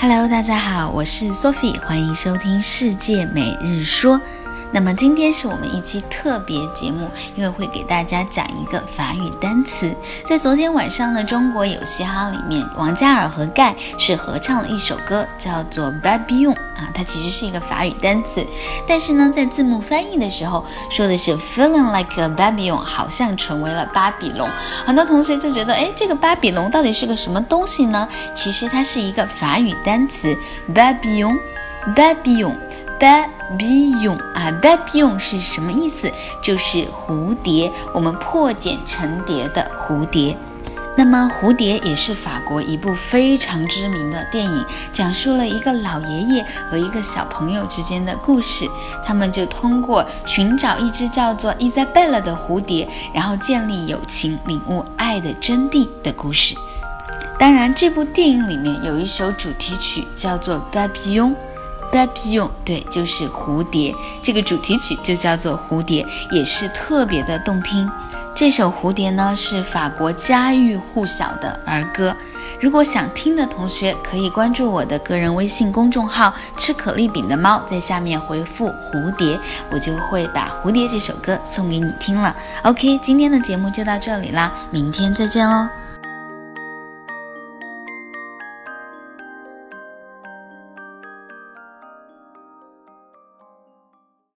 Hello，大家好，我是 Sophie，欢迎收听世界每日说。那么今天是我们一期特别节目，因为会给大家讲一个法语单词。在昨天晚上的《中国有嘻哈》里面，王嘉尔和盖是合唱了一首歌，叫做《Babylon》啊，它其实是一个法语单词，但是呢，在字幕翻译的时候说的是 “feeling like a Babylon”，好像成为了巴比龙。很多同学就觉得，哎，这个巴比龙到底是个什么东西呢？其实它是一个法语单词，“Babylon”，“Babylon”。Babillon 啊，Babillon 是什么意思？就是蝴蝶，我们破茧成蝶的蝴蝶。那么，蝴蝶也是法国一部非常知名的电影，讲述了一个老爷爷和一个小朋友之间的故事。他们就通过寻找一只叫做 Isabella 的蝴蝶，然后建立友情，领悟爱的真谛的故事。当然，这部电影里面有一首主题曲叫做 Babillon。Babillon，对，就是蝴蝶。这个主题曲就叫做《蝴蝶》，也是特别的动听。这首《蝴蝶》呢，是法国家喻户晓的儿歌。如果想听的同学，可以关注我的个人微信公众号“吃可丽饼的猫”，在下面回复“蝴蝶”，我就会把《蝴蝶》这首歌送给你听了。OK，今天的节目就到这里啦，明天再见喽。